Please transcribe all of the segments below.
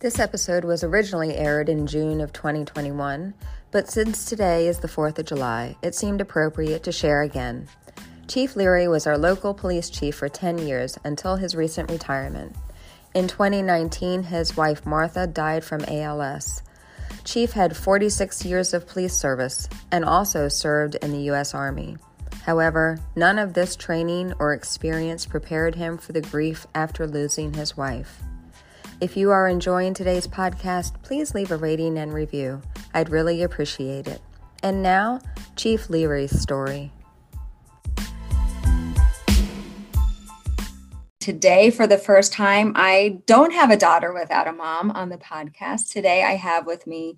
This episode was originally aired in June of 2021, but since today is the 4th of July, it seemed appropriate to share again. Chief Leary was our local police chief for 10 years until his recent retirement. In 2019, his wife Martha died from ALS. Chief had 46 years of police service and also served in the U.S. Army. However, none of this training or experience prepared him for the grief after losing his wife. If you are enjoying today's podcast, please leave a rating and review. I'd really appreciate it. And now, Chief Leary's story. Today, for the first time, I don't have a daughter without a mom on the podcast. Today, I have with me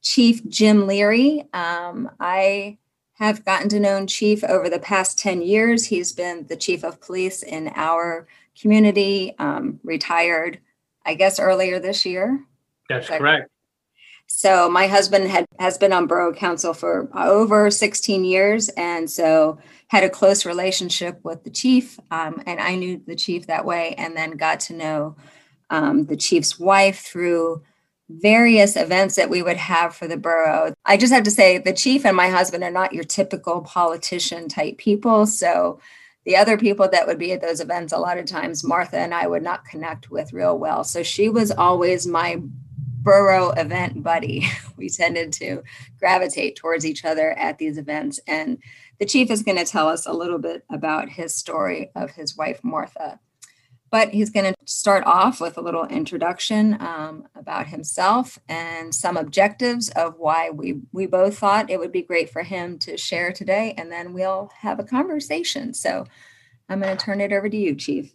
Chief Jim Leary. Um, I have gotten to know Chief over the past 10 years. He's been the chief of police in our community, um, retired I guess earlier this year. That's correct. So my husband had has been on borough council for over 16 years, and so had a close relationship with the chief. Um, and I knew the chief that way, and then got to know um, the chief's wife through various events that we would have for the borough. I just have to say, the chief and my husband are not your typical politician type people, so the other people that would be at those events, a lot of times Martha and I would not connect with real well. So she was always my borough event buddy. We tended to gravitate towards each other at these events. And the chief is going to tell us a little bit about his story of his wife, Martha. But he's going to start off with a little introduction um, about himself and some objectives of why we, we both thought it would be great for him to share today. And then we'll have a conversation. So I'm going to turn it over to you, Chief.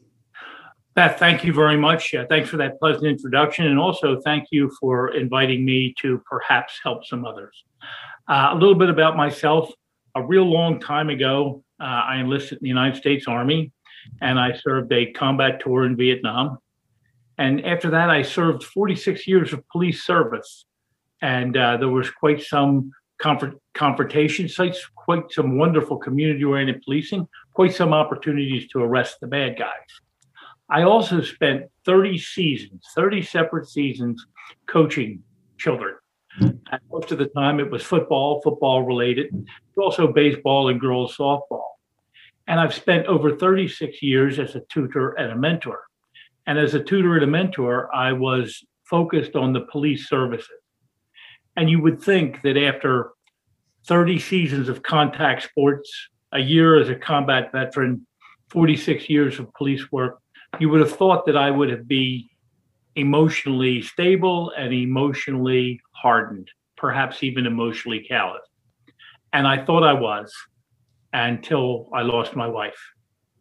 Beth, thank you very much. Uh, thanks for that pleasant introduction. And also, thank you for inviting me to perhaps help some others. Uh, a little bit about myself. A real long time ago, uh, I enlisted in the United States Army and I served a combat tour in Vietnam. And after that, I served 46 years of police service. And uh, there was quite some comfort, confrontation sites, quite some wonderful community oriented policing, quite some opportunities to arrest the bad guys. I also spent 30 seasons, 30 separate seasons coaching children. And most of the time it was football, football related, also baseball and girls softball. And I've spent over 36 years as a tutor and a mentor. And as a tutor and a mentor, I was focused on the police services. And you would think that after 30 seasons of contact sports, a year as a combat veteran, 46 years of police work, you would have thought that I would have been emotionally stable and emotionally hardened, perhaps even emotionally callous. And I thought I was until I lost my wife.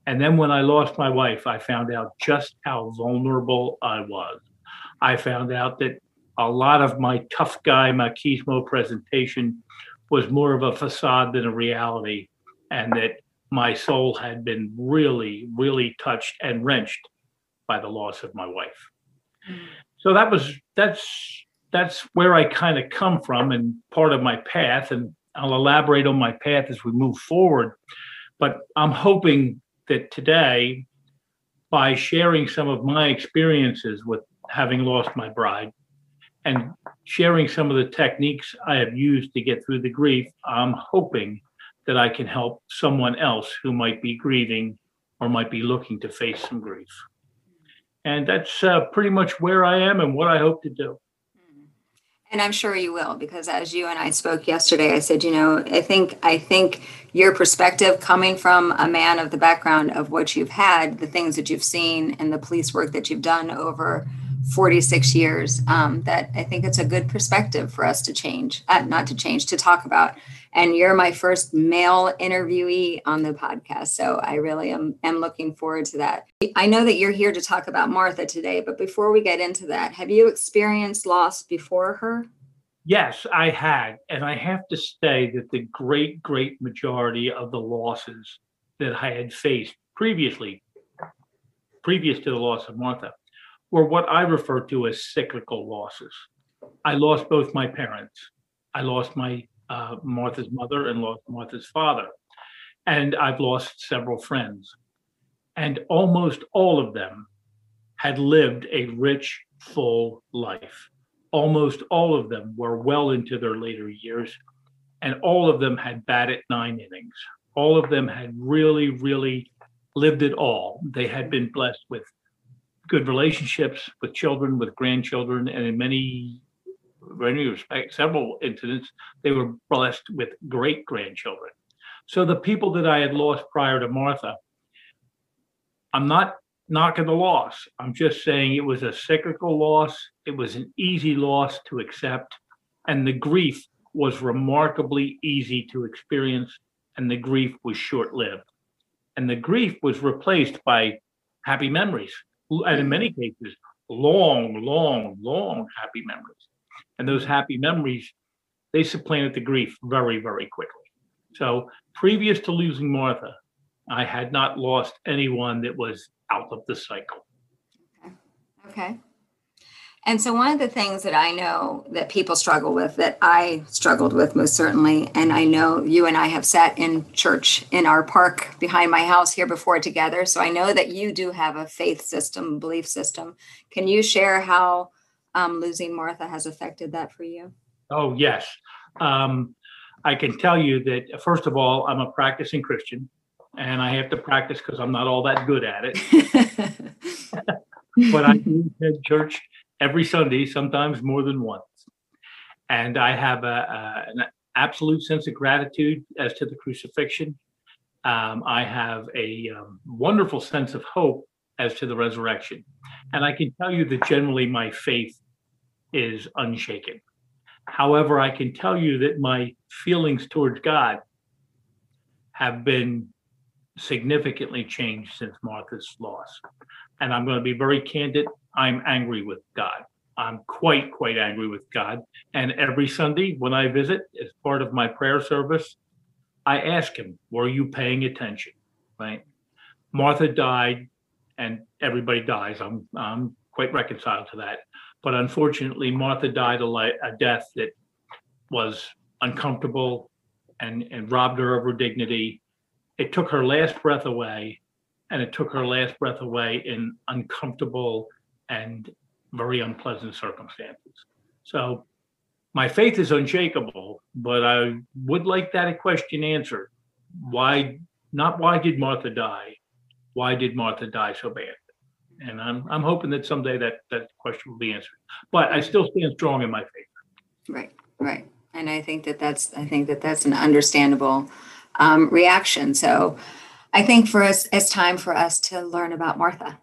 And then when I lost my wife, I found out just how vulnerable I was. I found out that a lot of my tough guy machismo presentation was more of a facade than a reality, and that my soul had been really, really touched and wrenched by the loss of my wife. So that was that's that's where I kind of come from and part of my path. And I'll elaborate on my path as we move forward. But I'm hoping that today, by sharing some of my experiences with having lost my bride and sharing some of the techniques I have used to get through the grief, I'm hoping that I can help someone else who might be grieving or might be looking to face some grief. And that's uh, pretty much where I am and what I hope to do. And I'm sure you will, because as you and I spoke yesterday, I said, you know, I think I think your perspective coming from a man of the background of what you've had, the things that you've seen, and the police work that you've done over 46 years, um, that I think it's a good perspective for us to change, uh, not to change, to talk about. And you're my first male interviewee on the podcast. So I really am, am looking forward to that. I know that you're here to talk about Martha today, but before we get into that, have you experienced loss before her? Yes, I had. And I have to say that the great, great majority of the losses that I had faced previously, previous to the loss of Martha, were what I refer to as cyclical losses. I lost both my parents. I lost my uh, Martha's mother and lost Martha's father. And I've lost several friends. And almost all of them had lived a rich, full life. Almost all of them were well into their later years, and all of them had batted nine innings. All of them had really, really lived it all. They had been blessed with good relationships with children, with grandchildren, and in many, many respects, several incidents, they were blessed with great grandchildren. So the people that I had lost prior to Martha, I'm not knocking the loss. I'm just saying it was a cyclical loss. It was an easy loss to accept. And the grief was remarkably easy to experience. And the grief was short lived. And the grief was replaced by happy memories. And in many cases, long, long, long happy memories. And those happy memories, they supplanted the grief very, very quickly. So previous to losing Martha, I had not lost anyone that was out of the cycle. Okay. And so, one of the things that I know that people struggle with, that I struggled with most certainly, and I know you and I have sat in church in our park behind my house here before together. So, I know that you do have a faith system, belief system. Can you share how um, losing Martha has affected that for you? Oh, yes. Um, I can tell you that, first of all, I'm a practicing Christian and I have to practice because I'm not all that good at it. but I do attend church every Sunday, sometimes more than once. And I have a, a, an absolute sense of gratitude as to the crucifixion. Um, I have a um, wonderful sense of hope as to the resurrection. And I can tell you that generally my faith is unshaken. However, I can tell you that my feelings towards God have been significantly changed since Martha's loss. And I'm going to be very candid. I'm angry with God. I'm quite, quite angry with God. And every Sunday when I visit, as part of my prayer service, I ask him, Were you paying attention? Right? Martha died, and everybody dies. I'm, I'm quite reconciled to that. But unfortunately, Martha died a, li- a death that was uncomfortable and, and robbed her of her dignity it took her last breath away and it took her last breath away in uncomfortable and very unpleasant circumstances. So my faith is unshakable, but I would like that question answered. Why not why did Martha die? Why did Martha die so bad? And I'm I'm hoping that someday that that question will be answered. But I still stand strong in my faith. Right, right. And I think that that's I think that that's an understandable um, reaction. So I think for us, it's time for us to learn about Martha.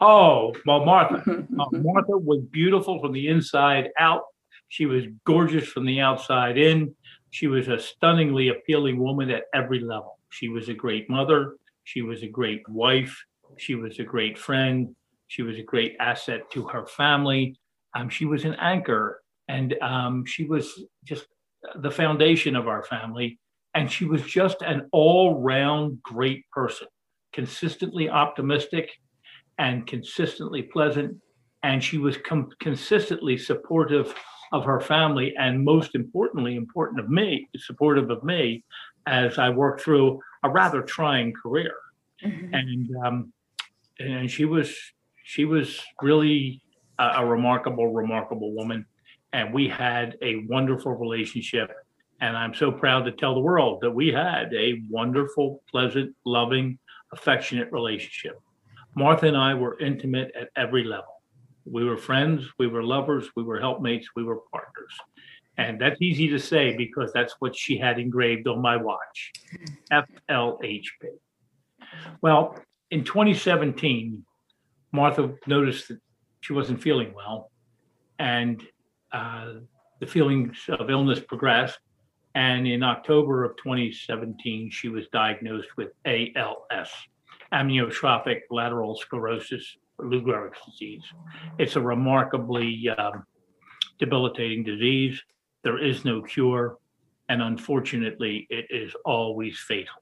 Oh, well, Martha. uh, Martha was beautiful from the inside out. She was gorgeous from the outside in. She was a stunningly appealing woman at every level. She was a great mother. She was a great wife. She was a great friend. She was a great asset to her family. Um, she was an anchor, and um, she was just the foundation of our family. And she was just an all round great person, consistently optimistic and consistently pleasant. And she was com- consistently supportive of her family, and most importantly, important of me, supportive of me as I worked through a rather trying career. Mm-hmm. And um, and she was she was really a, a remarkable, remarkable woman, and we had a wonderful relationship and I'm so proud to tell the world that we had a wonderful, pleasant, loving, affectionate relationship. Martha and I were intimate at every level. We were friends, we were lovers, we were helpmates, we were partners. And that's easy to say because that's what she had engraved on my watch FLHP. Well, in 2017, Martha noticed that she wasn't feeling well, and uh, the feelings of illness progressed. And in October of 2017, she was diagnosed with ALS, amyotrophic lateral sclerosis, Lou Gehrig's disease. It's a remarkably um, debilitating disease. There is no cure. And unfortunately, it is always fatal.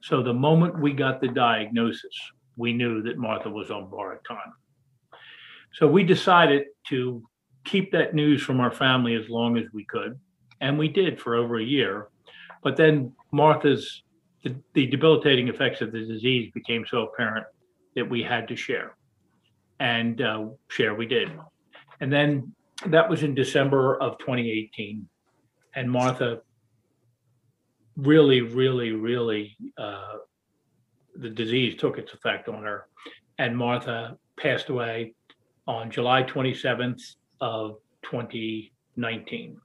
So the moment we got the diagnosis, we knew that Martha was on borrowed time. So we decided to keep that news from our family as long as we could and we did for over a year. But then Martha's the, the debilitating effects of the disease became so apparent that we had to share, and uh, share we did. And then that was in December of 2018. And Martha really, really, really, uh, the disease took its effect on her. And Martha passed away on July 27th of 2019.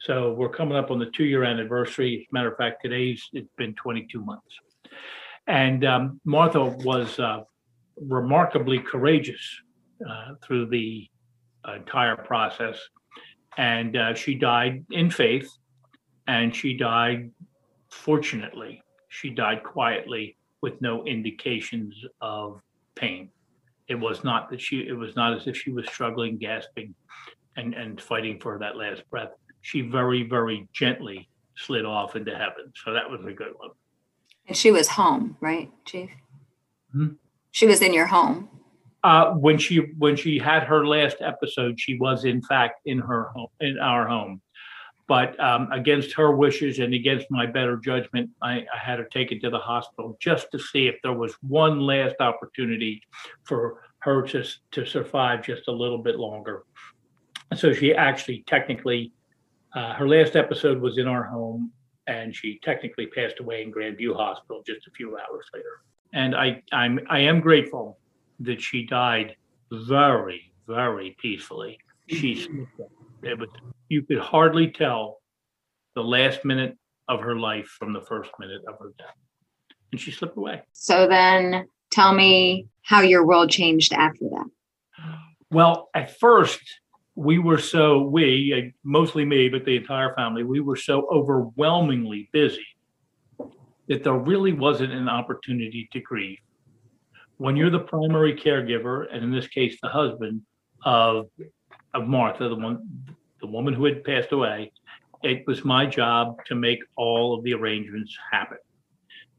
So we're coming up on the two-year anniversary. As a matter of fact, today's, it's been 22 months. And um, Martha was uh, remarkably courageous uh, through the entire process. And uh, she died in faith, and she died, fortunately, she died quietly with no indications of pain. It was not that she, it was not as if she was struggling, gasping, and, and fighting for that last breath. She very, very gently slid off into heaven. So that was a good one. And she was home, right, Chief? Hmm? She was in your home. Uh, when she when she had her last episode, she was in fact in her home in our home, but um, against her wishes and against my better judgment, I, I had her taken to the hospital just to see if there was one last opportunity for her to to survive just a little bit longer. So she actually technically, uh, her last episode was in our home, and she technically passed away in Grandview Hospital just a few hours later. And I I'm I am grateful that she died very, very peacefully. She, slipped. it was, you could hardly tell the last minute of her life from the first minute of her death. And she slipped away. So then tell me how your world changed after that. Well, at first, we were so, we, uh, mostly me, but the entire family, we were so overwhelmingly busy that there really wasn't an opportunity to grieve when you're the primary caregiver, and in this case, the husband of of Martha, the one the woman who had passed away, it was my job to make all of the arrangements happen.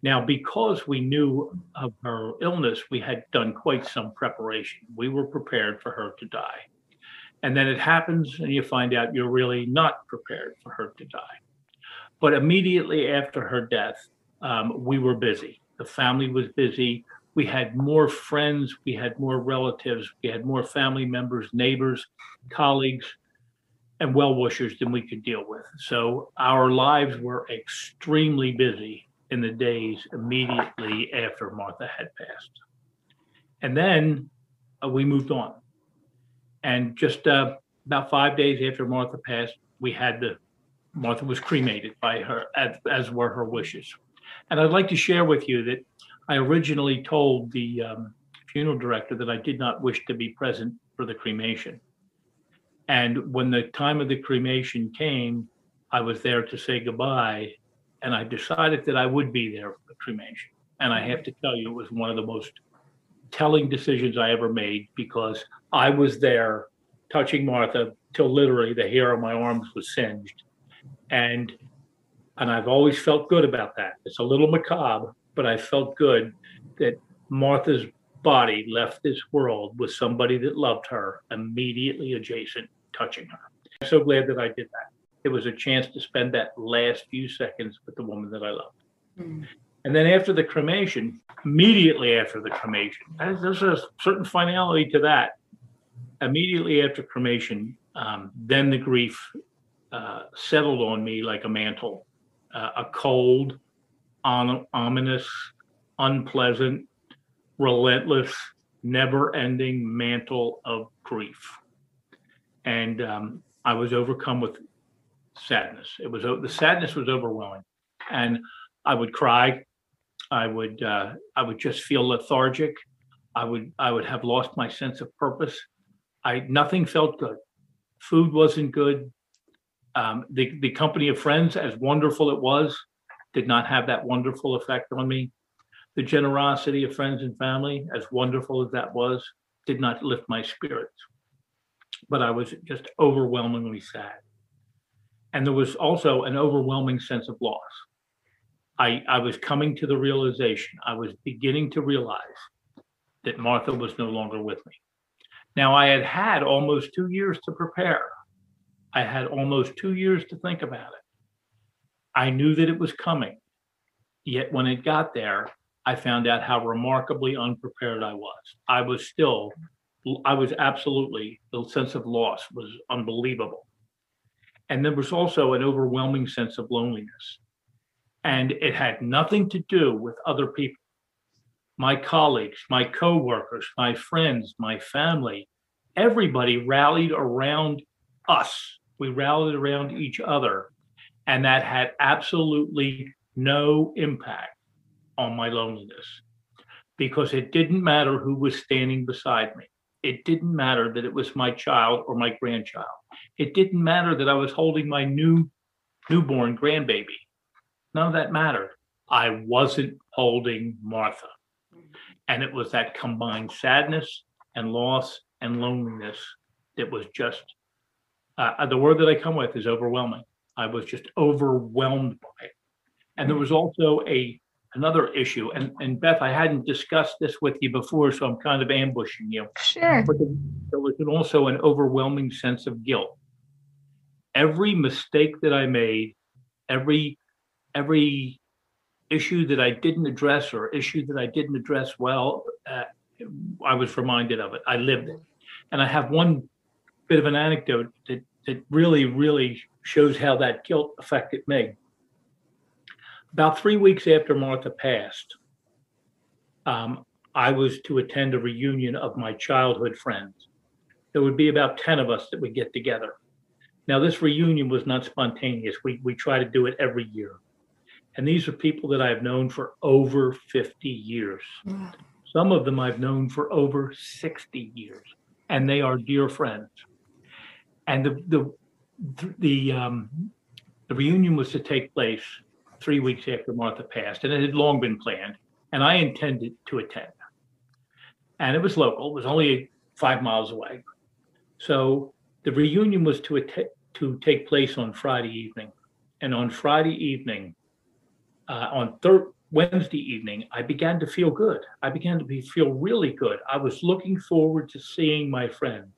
Now, because we knew of her illness, we had done quite some preparation. We were prepared for her to die. And then it happens, and you find out you're really not prepared for her to die. But immediately after her death, um, we were busy. The family was busy we had more friends, we had more relatives, we had more family members, neighbors, colleagues, and well wishers than we could deal with. So our lives were extremely busy in the days immediately after Martha had passed. And then uh, we moved on. And just uh, about five days after Martha passed, we had the Martha was cremated by her, as, as were her wishes. And I'd like to share with you that I originally told the um, funeral director that I did not wish to be present for the cremation. And when the time of the cremation came, I was there to say goodbye. And I decided that I would be there for the cremation. And I have to tell you, it was one of the most telling decisions I ever made because I was there touching Martha till literally the hair on my arms was singed. And and I've always felt good about that. It's a little macabre, but I felt good that Martha's body left this world with somebody that loved her immediately adjacent, touching her. I'm so glad that I did that. It was a chance to spend that last few seconds with the woman that I loved. Mm. And then after the cremation, immediately after the cremation, there's a certain finality to that. Immediately after cremation, um, then the grief uh, settled on me like a mantle, uh, a cold, ominous, unpleasant, relentless, never ending mantle of grief. And um, I was overcome with sadness. It was the sadness was overwhelming, and I would cry. I would uh, I would just feel lethargic. I would I would have lost my sense of purpose. I nothing felt good. Food wasn't good. Um, the the company of friends, as wonderful it was, did not have that wonderful effect on me. The generosity of friends and family, as wonderful as that was, did not lift my spirits. But I was just overwhelmingly sad. And there was also an overwhelming sense of loss. I, I was coming to the realization, I was beginning to realize that Martha was no longer with me. Now, I had had almost two years to prepare. I had almost two years to think about it. I knew that it was coming. Yet when it got there, I found out how remarkably unprepared I was. I was still I was absolutely, the sense of loss was unbelievable. And there was also an overwhelming sense of loneliness. And it had nothing to do with other people. My colleagues, my coworkers, my friends, my family, everybody rallied around us. We rallied around each other. And that had absolutely no impact on my loneliness because it didn't matter who was standing beside me. It didn't matter that it was my child or my grandchild. It didn't matter that I was holding my new newborn grandbaby. None of that mattered. I wasn't holding Martha. And it was that combined sadness and loss and loneliness that was just uh, the word that I come with is overwhelming. I was just overwhelmed by it. And there was also a another issue, and, and Beth, I hadn't discussed this with you before, so I'm kind of ambushing you. Sure. But there was also an overwhelming sense of guilt. Every mistake that I made, every every issue that I didn't address or issue that I didn't address well, uh, I was reminded of it. I lived it, and I have one bit of an anecdote that that really, really shows how that guilt affected me. About three weeks after Martha passed, um, I was to attend a reunion of my childhood friends. There would be about 10 of us that would get together. Now, this reunion was not spontaneous. We, we try to do it every year. And these are people that I've known for over 50 years. Yeah. Some of them I've known for over 60 years, and they are dear friends. And the the the um, the reunion was to take place three weeks after Martha passed, and it had long been planned, and I intended to attend. And it was local; it was only five miles away. So the reunion was to att- to take place on Friday evening, and on Friday evening, uh, on Wednesday evening, I began to feel good. I began to be, feel really good. I was looking forward to seeing my friends.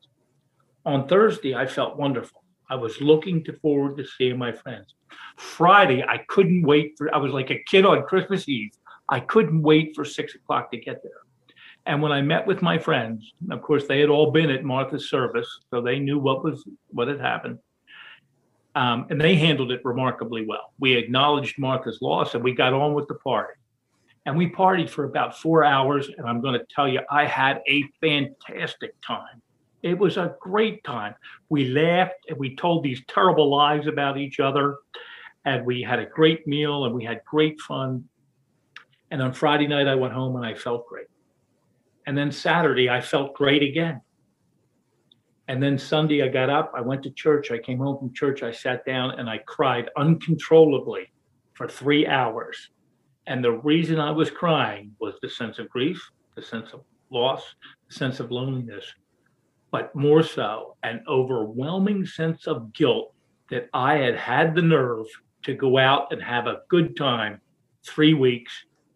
On Thursday, I felt wonderful. I was looking to forward to seeing my friends. Friday, I couldn't wait for, I was like a kid on Christmas Eve. I couldn't wait for six o'clock to get there. And when I met with my friends, of course, they had all been at Martha's service, so they knew what was what had happened. Um, and they handled it remarkably well. We acknowledged Martha's loss and we got on with the party. And we partied for about four hours. And I'm going to tell you, I had a fantastic time. It was a great time. We laughed and we told these terrible lies about each other. And we had a great meal and we had great fun. And on Friday night, I went home and I felt great. And then Saturday, I felt great again. And then Sunday, I got up, I went to church, I came home from church, I sat down and I cried uncontrollably for three hours. And the reason I was crying was the sense of grief, the sense of loss, the sense of loneliness, but more so, an overwhelming sense of guilt that I had had the nerve to go out and have a good time three weeks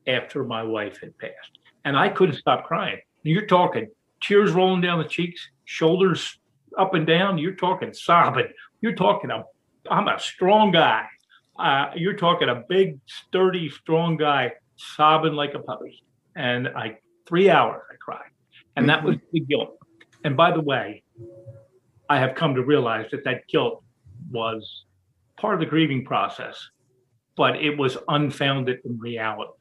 after my wife had passed. And I couldn't stop crying. You're talking tears rolling down the cheeks, shoulders up and down. You're talking sobbing. You're talking, a, I'm a strong guy. Uh, you're talking a big, sturdy, strong guy sobbing like a puppy. And I, three hours, I cried. And that was the guilt. And by the way, I have come to realize that that guilt was part of the grieving process, but it was unfounded in reality.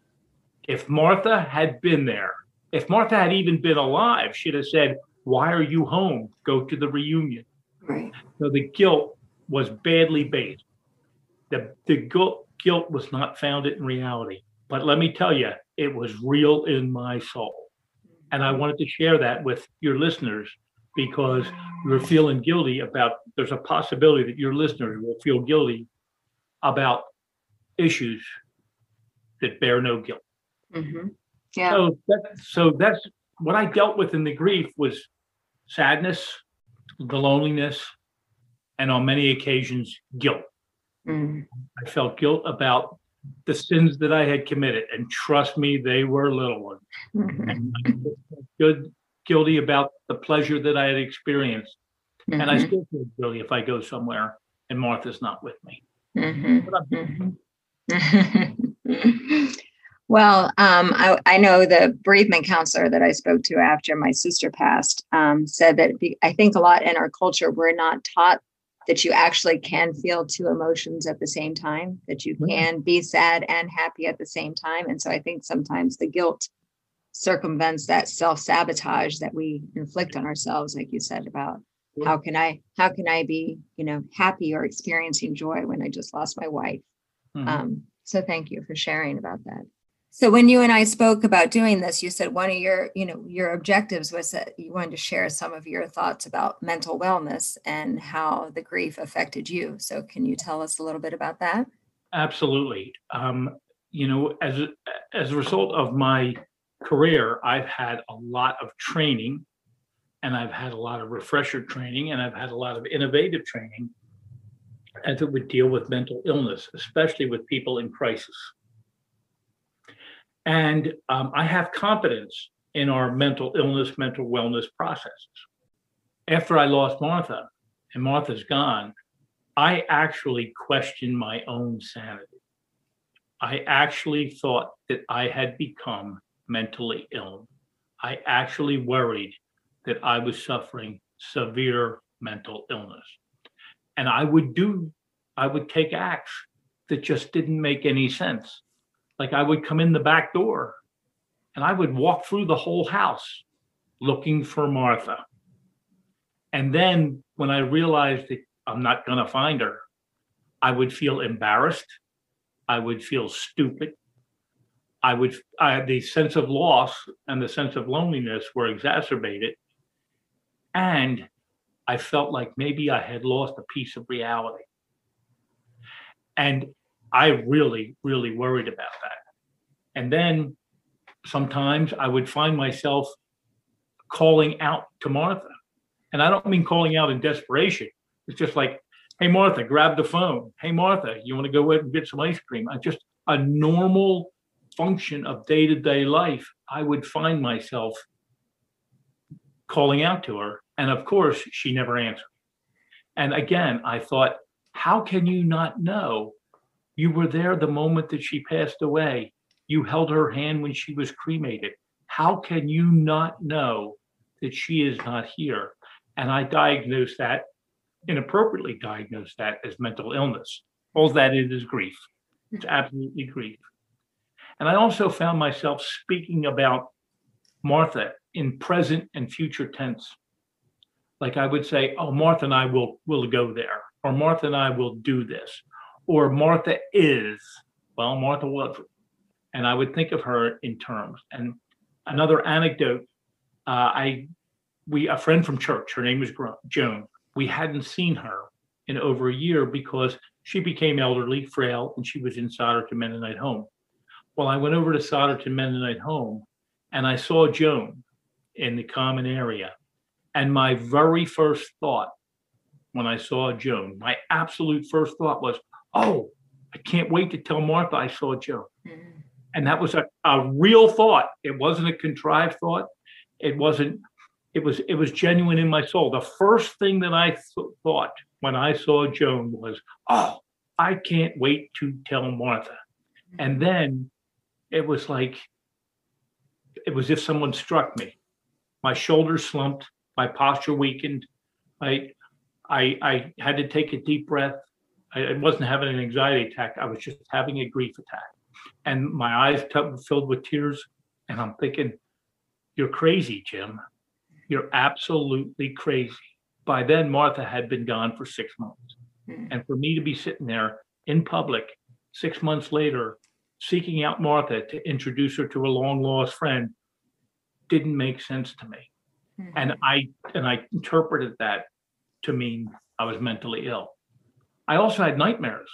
If Martha had been there, if Martha had even been alive, she'd have said, Why are you home? Go to the reunion. Right. So the guilt was badly based. The, the guilt, guilt was not founded in reality. But let me tell you, it was real in my soul. And I wanted to share that with your listeners because you're feeling guilty about, there's a possibility that your listeners will feel guilty about issues that bear no guilt. hmm Yeah. So that, so that's what I dealt with in the grief was sadness, the loneliness, and on many occasions, guilt. Mm. I felt guilt about the sins that I had committed, and trust me, they were little ones. Mhm. I felt good, guilty about the pleasure that I had experienced, and I Mhm. still feel guilty if I go somewhere and Martha's not with me. Mhm. Well, um, I, I know the bereavement counselor that I spoke to after my sister passed um, said that be, I think a lot in our culture, we're not taught that you actually can feel two emotions at the same time, that you Right. can be sad and happy at the same time. And so I think sometimes the guilt circumvents that self sabotage that we inflict on ourselves, like you said about how can I how can I be you know happy or experiencing joy when I just lost my wife. Mhm. Um, so thank you for sharing about that. So when you and I spoke about doing this, you said one of your, you know, your objectives was that you wanted to share some of your thoughts about mental wellness and how the grief affected you. So can you tell us a little bit about that? Absolutely. Um, you know, as as a result of my career, I've had a lot of training, and I've had a lot of refresher training, and I've had a lot of innovative training as it would deal with mental illness, especially with people in crisis. And um, I have confidence in our mental illness, mental wellness processes. After I lost Martha, and Martha's gone, I actually questioned my own sanity. I actually thought that I had become mentally ill. I actually worried that I was suffering severe mental illness. And I would do, I would take acts that just didn't make any sense. Like I would come in the back door and I would walk through the whole house looking for Martha. And then when I realized that I'm not going to find her, I would feel embarrassed. I would feel stupid. I would, I, the sense of loss and the sense of loneliness were exacerbated. And I felt like maybe I had lost a piece of reality. And I really, really worried about that. And then sometimes I would find myself calling out to Martha. And I don't mean calling out in desperation. It's just like, hey, Martha, grab the phone. Hey, Martha, you want to go out and get some ice cream? I just a normal function of day to day life. I would find myself calling out to her. And of course, she never answered. And again, I thought, how can you not know? You were there the moment that she passed away. You held her hand when she was cremated. How can you not know that she is not here? And I diagnosed that, inappropriately diagnosed that as mental illness. All that is is grief. It's absolutely grief. And I also found myself speaking about Martha in present and future tense. Like I would say, oh, Martha and I will will go there, or Martha and I will do this, or Martha is. Well, Martha was, and I would think of her in terms. And another anecdote, uh, I we a friend from church, her name was Joan. We hadn't seen her in over a year because she became elderly, frail, and she was in Souderton Mennonite Home. Well, I went over to Souderton Mennonite Home, and I saw Joan in the common area. And my very first thought when I saw Joan, my absolute first thought was, oh, I can't wait to tell Martha I saw Joan. Mm-hmm. And that was a, a real thought. It wasn't a contrived thought. It wasn't, it was, it was genuine in my soul. The first thing that I th- thought when I saw Joan was, oh, I can't wait to tell Martha. Mm-hmm. And then it was like, it was if someone struck me. My shoulders slumped, my posture weakened. I, I, I had to take a deep breath. I, I wasn't having an anxiety attack. I was just having a grief attack. And my eyes t- filled with tears. And I'm thinking, you're crazy, Jim. You're absolutely crazy. By then, Martha had been gone for six months. Mm. And for me to be sitting there in public six months later, seeking out Martha to introduce her to a long lost friend didn't make sense to me. And I and I interpreted that to mean I was mentally ill. I also had nightmares,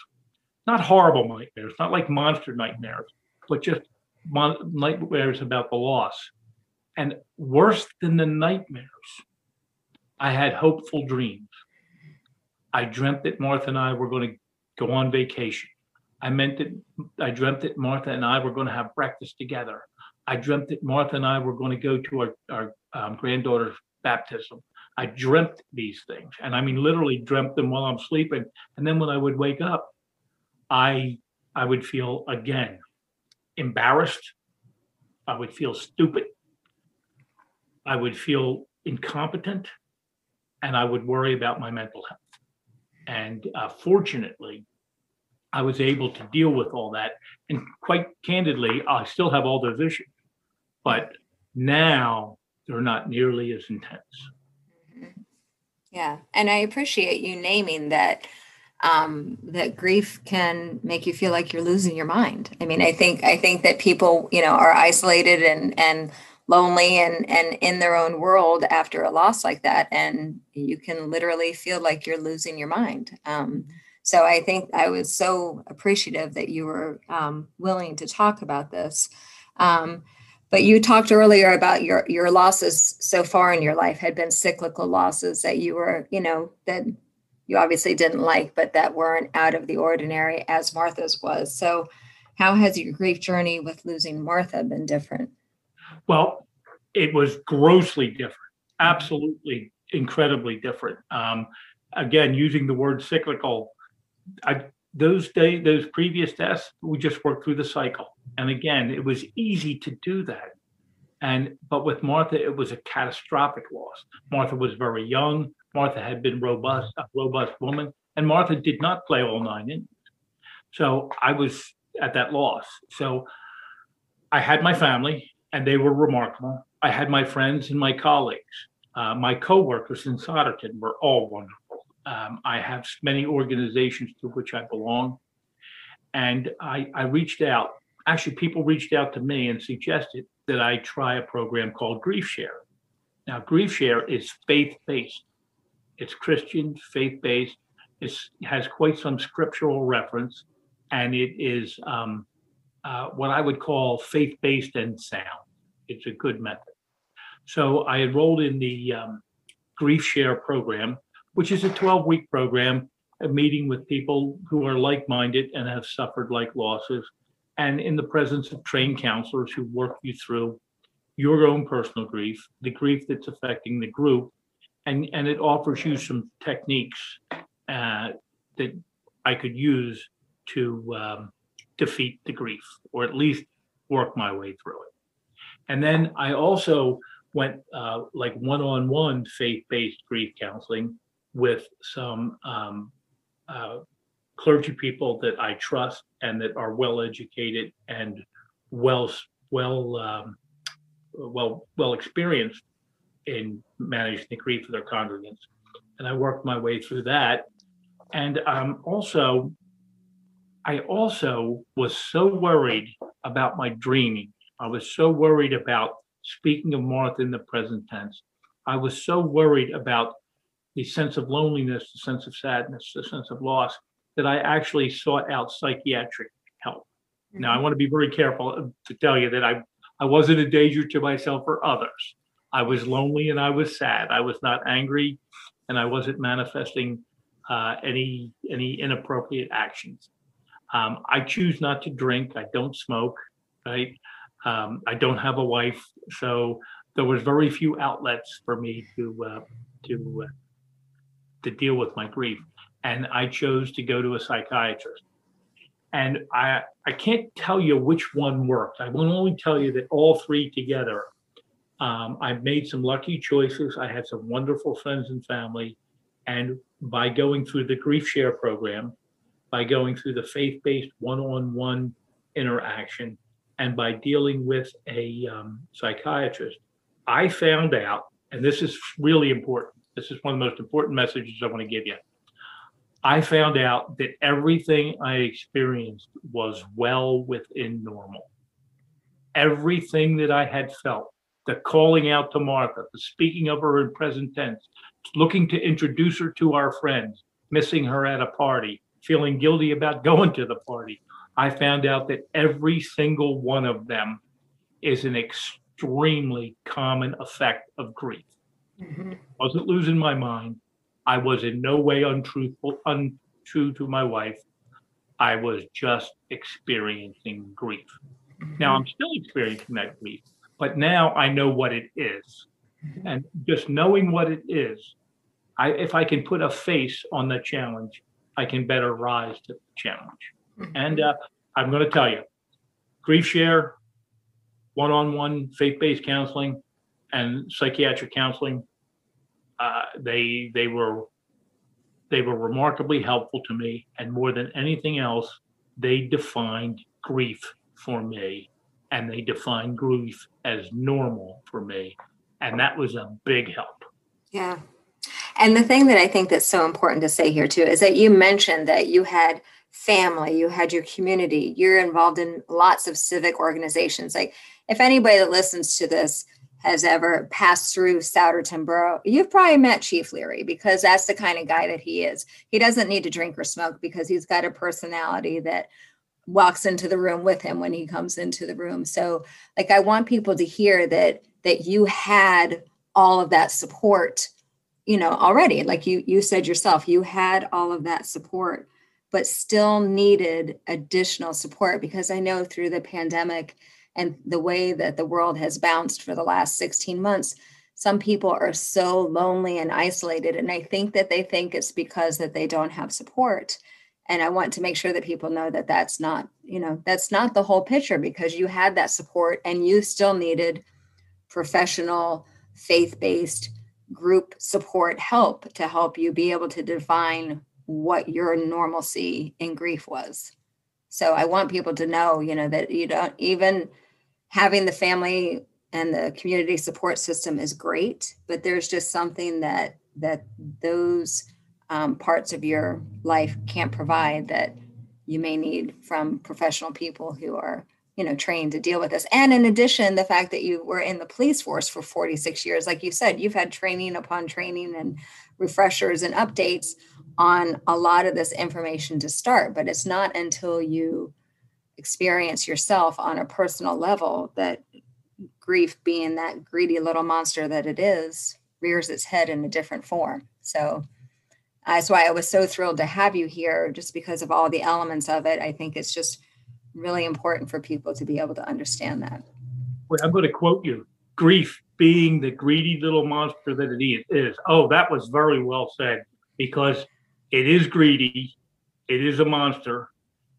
not horrible nightmares, not like monster nightmares, but just mon- nightmares about the loss. And worse than the nightmares, I had hopeful dreams. I dreamt that Martha and I were going to go on vacation. I meant that I dreamt that Martha and I were going to have breakfast together. I dreamt that Martha and I were going to go to our, our um, granddaughter's baptism. I dreamt these things, and I mean literally dreamt them while I'm sleeping. And then when I would wake up, I I would feel again embarrassed. I would feel stupid. I would feel incompetent. And I would worry about my mental health. And uh, fortunately, I was able to deal with all that. And quite candidly, I still have all those issues. But now they're not nearly as intense. Yeah, and I appreciate you naming that um, that grief can make you feel like you're losing your mind. I mean, I think I think that people, you know, are isolated and and lonely and and in their own world after a loss like that, and you can literally feel like you're losing your mind. Um, so I think I was so appreciative that you were um, willing to talk about this. Um, but you talked earlier about your your losses so far in your life had been cyclical losses that you were, you know, that you obviously didn't like, but that weren't out of the ordinary as Martha's was. So, how has your grief journey with losing Martha been different? Well, it was grossly different, absolutely incredibly different. Um, again, using the word cyclical, I, those days, those previous deaths, we just worked through the cycle. And again, it was easy to do that. And but with Martha, it was a catastrophic loss. Martha was very young. Martha had been robust, a robust woman, and Martha did not play all nine innings. So I was at that loss. So I had my family, and they were remarkable. I had my friends and my colleagues. Uh, my coworkers in Souderton were all wonderful. Um, I have many organizations to which I belong, and I, I reached out. Actually, people reached out to me and suggested that I try a program called Grief Share. Now, Grief Share is faith based. It's Christian, faith based. It has quite some scriptural reference, and it is um, uh, what I would call faith based and sound. It's a good method. So I enrolled in the um, Grief Share program, which is a 12 week program, a meeting with people who are like minded and have suffered like losses, and in the presence of trained counselors who work you through your own personal grief, the grief that's affecting the group, and and it offers you some techniques uh, that I could use to um, defeat the grief, or at least work my way through it. And then I also went uh, like one-on-one faith-based grief counseling with some um, uh, clergy people that I trust and that are well educated and well well um, well well experienced in managing the grief of their congregants. And I worked my way through that. And um, also, I also was so worried about my dreaming. I was so worried about speaking of Martha in the present tense. I was so worried about the sense of loneliness, the sense of sadness, the sense of loss that I actually sought out psychiatric help. Now, I want to be very careful to tell you that I, I wasn't a danger to myself or others. I was lonely and I was sad. I was not angry, and I wasn't manifesting uh, any any inappropriate actions. Um, I choose not to drink. I don't smoke. Right. Um, I don't have a wife, so there was very few outlets for me to uh, to uh, to deal with my grief, and I chose to go to a psychiatrist. And I I can't tell you which one worked. I will only tell you that all three together um, I've made some lucky choices. I had some wonderful friends and family. And by going through the Grief Share program, by going through the faith based one on one interaction, and by dealing with a um, psychiatrist, I found out, and this is really important. This is one of the most important messages I want to give you. I found out that everything I experienced was well within normal. Everything that I had felt the calling out to Martha, the speaking of her in present tense, looking to introduce her to our friends, missing her at a party, feeling guilty about going to the party. I found out that every single one of them is an extremely common effect of grief. Mm-hmm. Wasn't losing my mind. I was in no way untruthful, untrue to my wife. I was just experiencing grief. Mm-hmm. Now I'm still experiencing that grief but now I know what it is. Mm-hmm. And just knowing what it is, I, if I can put a face on the challenge, I can better rise to the challenge. Mm-hmm. And uh, I'm going to tell you, grief share, one-on-one faith-based counseling, and psychiatric counseling. Uh, they they were they were remarkably helpful to me, and more than anything else, they defined grief for me, and they defined grief as normal for me, and that was a big help. Yeah. And the thing that I think that's so important to say here too is that you mentioned that you had family, you had your community, you're involved in lots of civic organizations. Like if anybody that listens to this has ever passed through Souderton Borough, you've probably met Chief Leary because that's the kind of guy that he is. He doesn't need to drink or smoke because he's got a personality that walks into the room with him when he comes into the room. So like I want people to hear that that you had all of that support, you know, already. Like you you said yourself, you had all of that support but still needed additional support because I know through the pandemic and the way that the world has bounced for the last 16 months some people are so lonely and isolated and i think that they think it's because that they don't have support. And i want to make sure that people know that that's not you know that's not the whole picture because you had that support and you still needed professional faith-based group support help to help you be able to define what your normalcy in grief was so i want people to know you know that you don't even having the family and the community support system is great, but there's just something that that those um, parts of your life can't provide that you may need from professional people who are you know trained to deal with this. And in addition the fact that you were in the police force for 46 years like you said you've had training upon training and refreshers and updates on a lot of this information to start but it's not until you experience yourself on a personal level that grief being that greedy little monster that it is rears its head in a different form. So that's why i was so thrilled to have you here just because of all the elements of it. I think it's just really important for people to be able to understand that. Well, i'm going to quote you. Grief being the greedy little monster that it is. Oh that was very well said because it is greedy it is a monster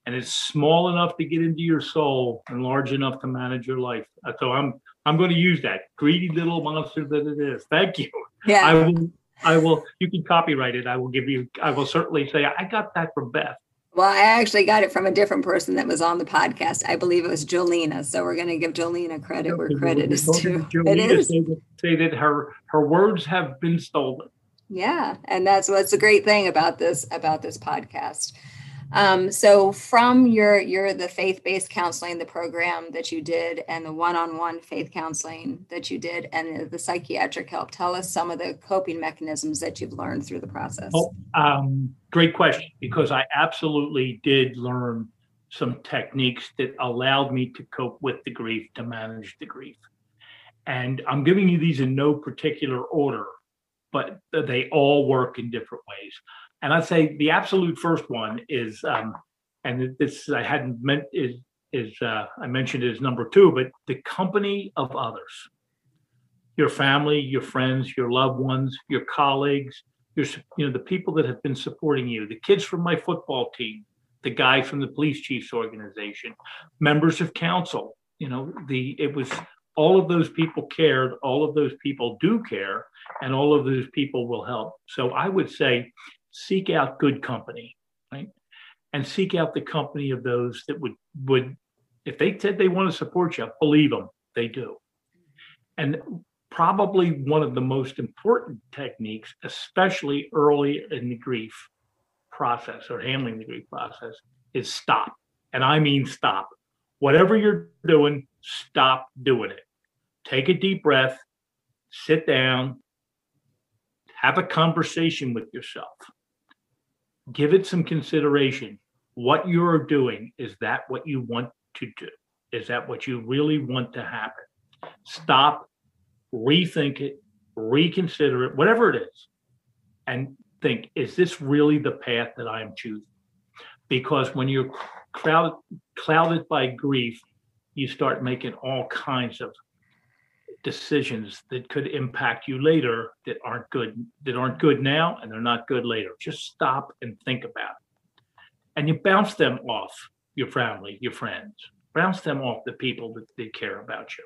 and it's small enough to get into your soul and large enough to manage your life. Uh, so I'm I'm going to use that greedy little monster that it is. Thank you. Yeah. I will. I will. You can copyright it. I will give you. I will certainly say I got that from Beth. Well, I actually got it from a different person that was on the podcast. I believe it was Jolena. So we're going to give Jolena credit where credit is due. It is. Say that, say that her her words have been stolen. Yeah, and that's what's the great thing about this about this podcast. Um, so from your your the faith-based counseling, the program that you did, and the one-on-one faith counseling that you did, and the, psychiatric help, tell us some of the coping mechanisms that you've learned through the process. Oh, um, great question, because I absolutely did learn some techniques that allowed me to cope with the grief, to manage the grief. And I'm giving you these in no particular order, but they all work in different ways. And I'd say the absolute first one is, um, and this I hadn't meant is is uh, I mentioned it as number two, but the company of others, your family, your friends, your loved ones, your colleagues, your you know the people that have been supporting you, the kids from my football team, the guy from the police chief's organization, members of council. You know the it was all of those people cared, all of those people do care, and all of those people will help. So I would say seek out good company, right? And seek out the company of those that would would if they said they want to support you, believe them, they do. And probably one of the most important techniques, especially early in the grief process or handling the grief process, is stop. And I mean stop. Whatever you're doing, stop doing it. Take a deep breath, sit down, have a conversation with yourself give it some consideration. What you're doing, is that what you want to do? Is that what you really want to happen? Stop, rethink it, reconsider it, whatever it is, and think, is this really the path that I am choosing? Because when you're clouded, clouded by grief, you start making all kinds of decisions that could impact you later that aren't good that aren't good now and they're not good later just stop and think about it and you bounce them off your family your friends bounce them off the people that, that care about you.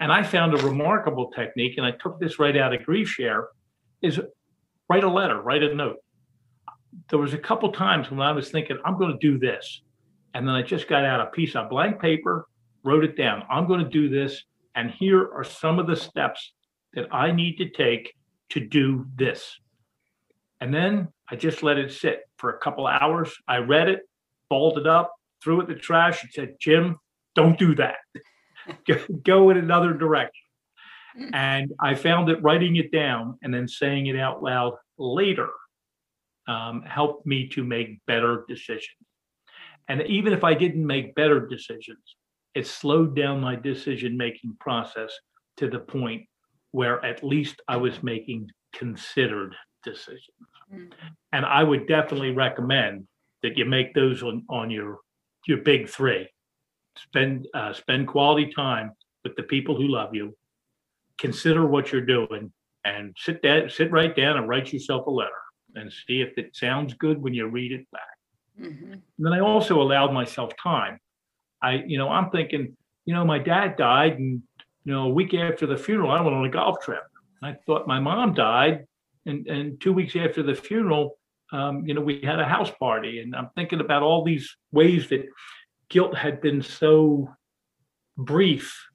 And I found a remarkable technique, and I took this right out of Grief Share, is write a letter, write a note. There was a couple times when I was thinking, I'm going to do this. And then I just got out a piece of blank paper, wrote it down. I'm going to do this. And here are some of the steps that I need to take to do this. And then I just let it sit for a couple hours. I read it, folded up, threw it in the trash, and said, Jim, don't do that. Go in another direction. And I found that writing it down and then saying it out loud later um, helped me to make better decisions. And even if I didn't make better decisions, it slowed down my decision making process to the point where at least I was making considered decisions. Mm-hmm. And I would definitely recommend that you make those on, on your your big three. Spend uh, spend quality time with the people who love you. Consider what you're doing, and sit down, sit right down, and write yourself a letter, and see if it sounds good when you read it back. Mm-hmm. then I also allowed myself time. I, you know, I'm thinking, you know, my dad died, and you know, a week after the funeral, I went on a golf trip. I thought my mom died, and and two weeks after the funeral, um, you know, we had a house party, and I'm thinking about all these ways that guilt had been so brief,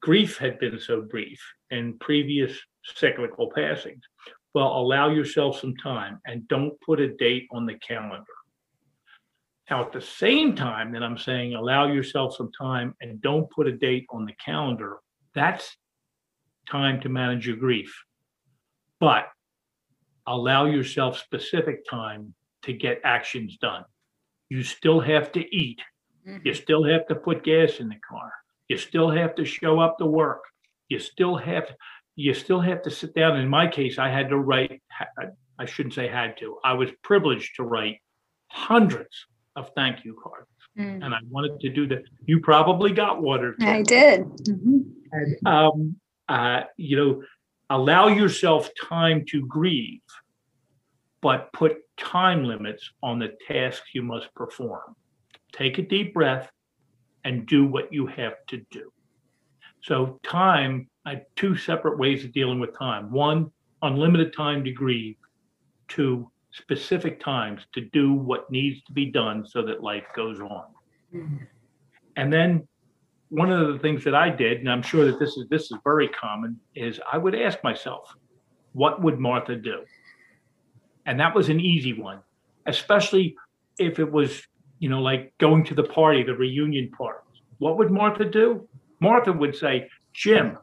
grief had been so brief in previous cyclical passings. Well, allow yourself some time and don't put a date on the calendar. Now, at the same time that I'm saying allow yourself some time and don't put a date on the calendar, that's time to manage your grief. But allow yourself specific time to get actions done. You still have to eat. Mm-hmm. You still have to put gas in the car. You still have to show up to work. You still have you still have to sit down. In my case, I had to write. I shouldn't say had to. I was privileged to write hundreds of thank you cards, mm. and I wanted to do that. You probably got water. I did. Mm-hmm. And um, uh, you know, allow yourself time to grieve, but put time limits on the tasks you must perform. Take a deep breath and do what you have to do. So, time, I have two separate ways of dealing with time. One, unlimited time to grieve. Two, specific times to do what needs to be done so that life goes on. Mm-hmm. And then one of the things that I did, and I'm sure that this is this is very common, is I would ask myself, what would Martha do? And that was an easy one, especially if it was, you know, like going to the party, the reunion party. What would Martha do? Martha would say, Jim,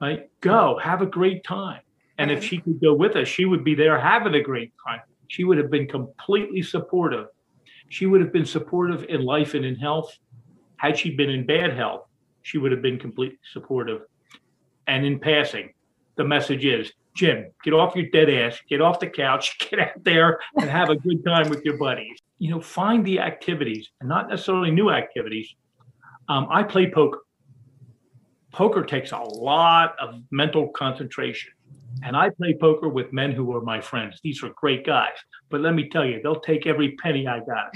right, go, have a great time. And if she could go with us, she would be there having a great time. She would have been completely supportive. She would have been supportive in life and in health had she been in bad health, she would have been completely supportive. And in passing, the message is Jim, get off your dead ass, get off the couch, get out there and have a good time with your buddies. You know, find the activities and not necessarily new activities. Um, I play poker. Poker takes a lot of mental concentration. And I play poker with men who are my friends. These are great guys. But let me tell you, they'll take every penny I got.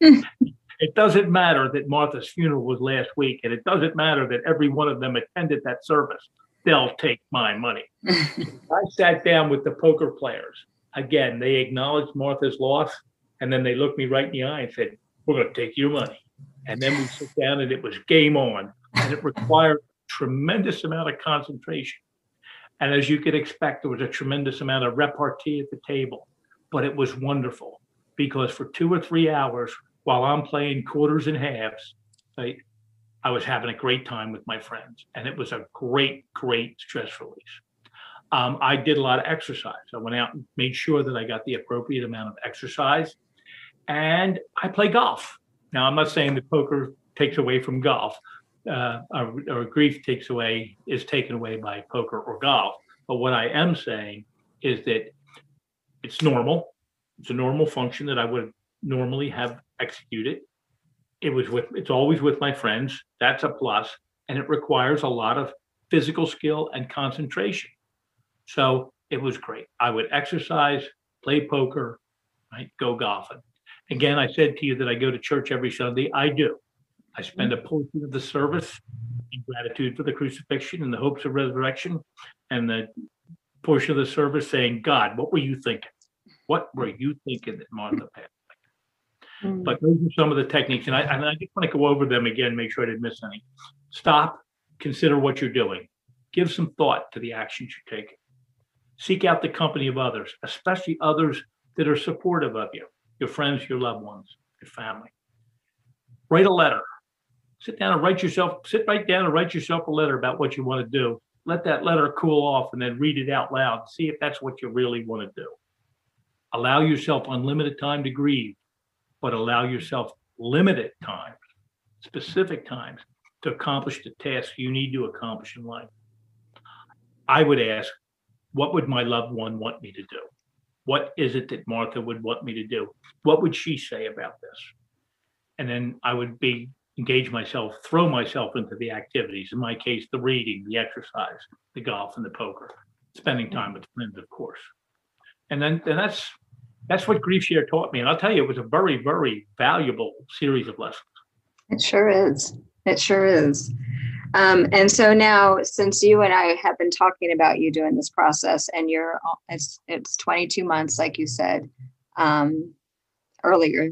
It doesn't matter that Martha's funeral was last week, and it doesn't matter that every one of them attended that service. They'll take my money. I sat down with the poker players. Again, they acknowledged Martha's loss, and then they looked me right in the eye and said, We're going to take your money. And then we sit down, and it was game on. And it required tremendous amount of concentration. And as you could expect, there was a tremendous amount of repartee at the table, but it was wonderful because for two or three hours, while I'm playing quarters and halves, I, I was having a great time with my friends, and it was a great, great stress release. Um, I did a lot of exercise. I went out and made sure that I got the appropriate amount of exercise, and I play golf. Now, I'm not saying that poker takes away from golf, uh, or, or grief takes away is taken away by poker or golf. But what I am saying is that it's normal. It's a normal function that I would normally have executed. It was with it's always with my friends. That's a plus, and it requires a lot of physical skill and concentration. So it was great. I would exercise, play poker, right, go golfing. Again, I said to you that I go to church every Sunday. I do. I spend a portion of the service in gratitude for the crucifixion and the hopes of resurrection, and the portion of the service saying, God, what were you thinking? What were you thinking that Martha passed? Mm. But those are some of the techniques, and I, and I just want to go over them again, make sure I didn't miss any. Stop, consider what you're doing, give some thought to the actions you're taking. Seek out the company of others, especially others that are supportive of you, your friends, your loved ones, your family. Write a letter. Sit down and write yourself, sit right down and write yourself a letter about what you want to do. Let that letter cool off and then read it out loud. See if that's what you really want to do. Allow yourself unlimited time to grieve but allow yourself limited times, specific times to accomplish the tasks you need to accomplish in life. I would ask, what would my loved one want me to do? What is it that Martha would want me to do? What would she say about this? And then I would be engage myself, throw myself into the activities. In my case, the reading, the exercise, the golf, and the poker. Spending time with friends, of course. And then, then that's that's what grief share taught me and i'll tell you it was a very very valuable series of lessons it sure is it sure is um, and so now since you and i have been talking about you doing this process and you're it's it's 22 months like you said um, earlier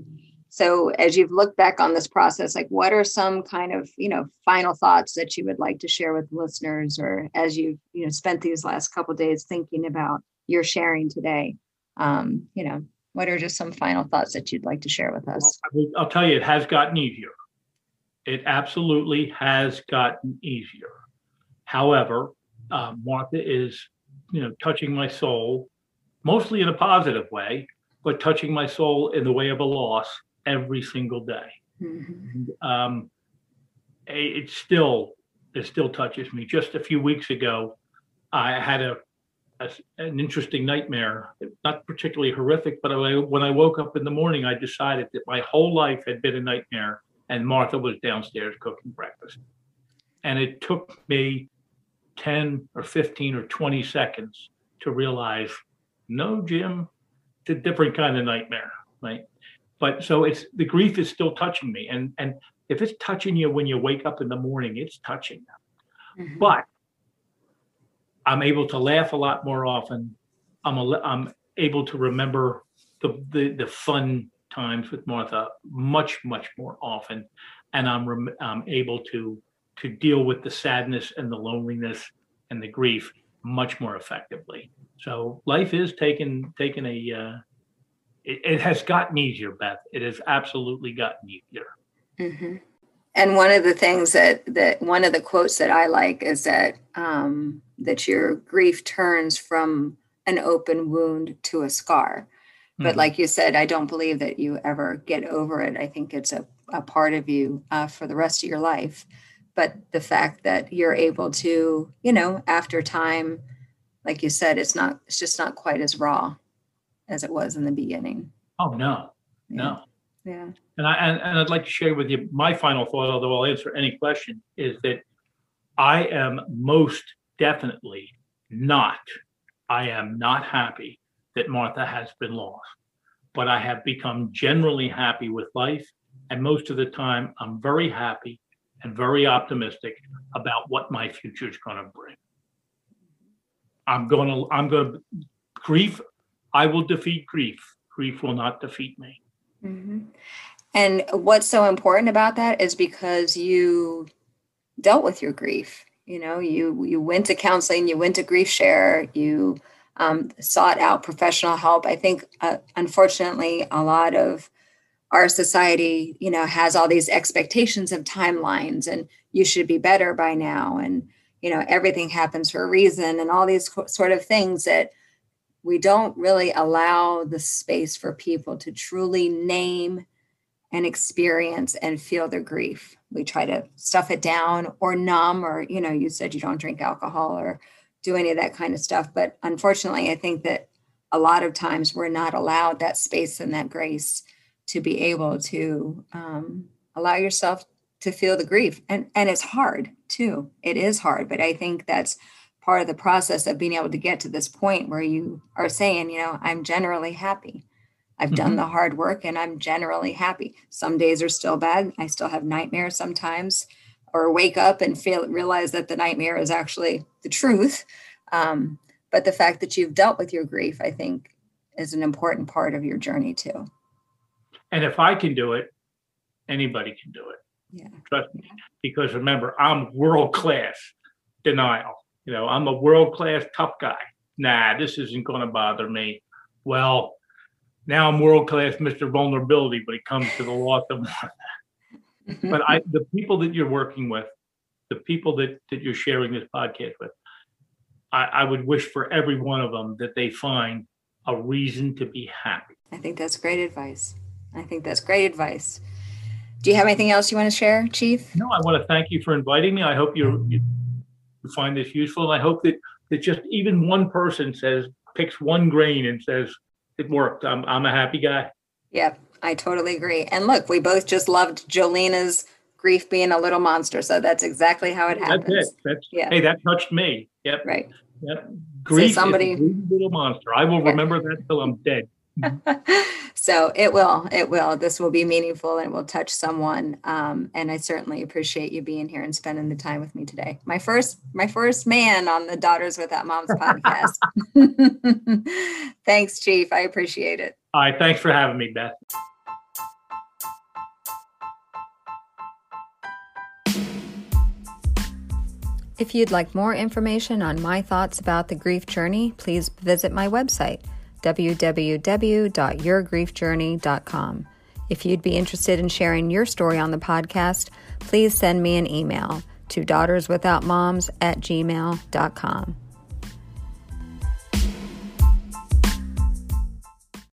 so as you've looked back on this process like what are some kind of you know final thoughts that you would like to share with listeners or as you've you know spent these last couple days thinking about your sharing today um, you know, what are just some final thoughts that you'd like to share with us? I'll tell you, it has gotten easier. It absolutely has gotten easier. However, uh, Martha is, you know, touching my soul, mostly in a positive way, but touching my soul in the way of a loss every single day. Mm-hmm. Um, it still, it still touches me. Just a few weeks ago, I had a a, an interesting nightmare, not particularly horrific, but I, when I woke up in the morning, I decided that my whole life had been a nightmare and Martha was downstairs cooking breakfast. And it took me 10 or 15 or 20 seconds to realize, no, Jim, it's a different kind of nightmare, right? But so it's the grief is still touching me. And and if it's touching you when you wake up in the morning, it's touching them. Mm-hmm. But I'm able to laugh a lot more often. I'm a, I'm able to remember the, the the fun times with Martha much much more often, and I'm rem- I'm able to to deal with the sadness and the loneliness and the grief much more effectively. So life is taking taking a uh, it, it, has gotten easier, Beth. It has absolutely gotten easier. Mm-hmm. And one of the things that that one of the quotes that I like is that um, that your grief turns from an open wound to a scar. Mm-hmm. But like you said, I don't believe that you ever get over it. I think it's a, a part of you uh, for the rest of your life. But the fact that you're able to, you know, after time, like you said, it's not, it's just not quite as raw as it was in the beginning. Oh, no, yeah. no. Yeah. And I and, and I'd like to share with you my final thought, although I'll answer any question, is that I am most definitely not, I am not happy that Martha has been lost. But I have become generally happy with life. And most of the time, I'm very happy and very optimistic about what my future is going to bring. I'm going to, I'm going to, grief, I will defeat grief. Grief will not defeat me. Mm-hmm. And what's so important about that is because you dealt with your grief. You know, you you went to counseling, you went to grief share, you um, sought out professional help. I think, uh, unfortunately, a lot of our society, you know, has all these expectations of timelines, and you should be better by now, and you know, everything happens for a reason, and all these co- sort of things that we don't really allow the space for people to truly name and experience and feel their grief. We try to stuff it down or numb, or, you know, you said you don't drink alcohol or do any of that kind of stuff. But unfortunately, I think that a lot of times we're not allowed that space and that grace to be able to um, allow yourself to feel the grief. And, and it's hard too. It is hard, but I think that's part of the process of being able to get to this point where you are saying, you know, I'm generally happy. I've mm-hmm. done the hard work and I'm generally happy. Some days are still bad. I still have nightmares sometimes, or wake up and feel realize that the nightmare is actually the truth. Um, but the fact that you've dealt with your grief, I think, is an important part of your journey too. And if I can do it, anybody can do it. Yeah. Trust me. Because remember, I'm world class denial. You know, I'm a world class tough guy. Nah, this isn't going to bother me. Well, now I'm world class Mr. Vulnerability when it comes to the loss of but I, the people that you're working with, the people that, that you're sharing this podcast with, I, I would wish for every one of them that they find a reason to be happy. I think that's great advice. I think that's great advice. Do you have anything else you want to share, Chief? No, I want to thank you for inviting me. I hope you find this useful, and I hope that that just even one person says picks one grain and says it worked. I'm I'm a happy guy. Yeah, I totally agree. And look, we both just loved Jolina's grief being a little monster, so that's exactly how it happens. That's it. That's yeah. Hey, that touched me. Yep. Right. Yep. Grief so somebody, is a little monster. I will yeah. remember that till I'm dead. so it will, it will. This will be meaningful and will touch someone. Um, and I certainly appreciate you being here and spending the time with me today. My first, my first man on the Daughters Without Moms podcast. Thanks, Chief. I appreciate it. All right. Thanks for having me, Beth. If you'd like more information on my thoughts about the grief journey, please visit my website, www.yourgriefjourney.com. If you'd be interested in sharing your story on the podcast, please send me an email to daughterswithoutmoms at gmail.com.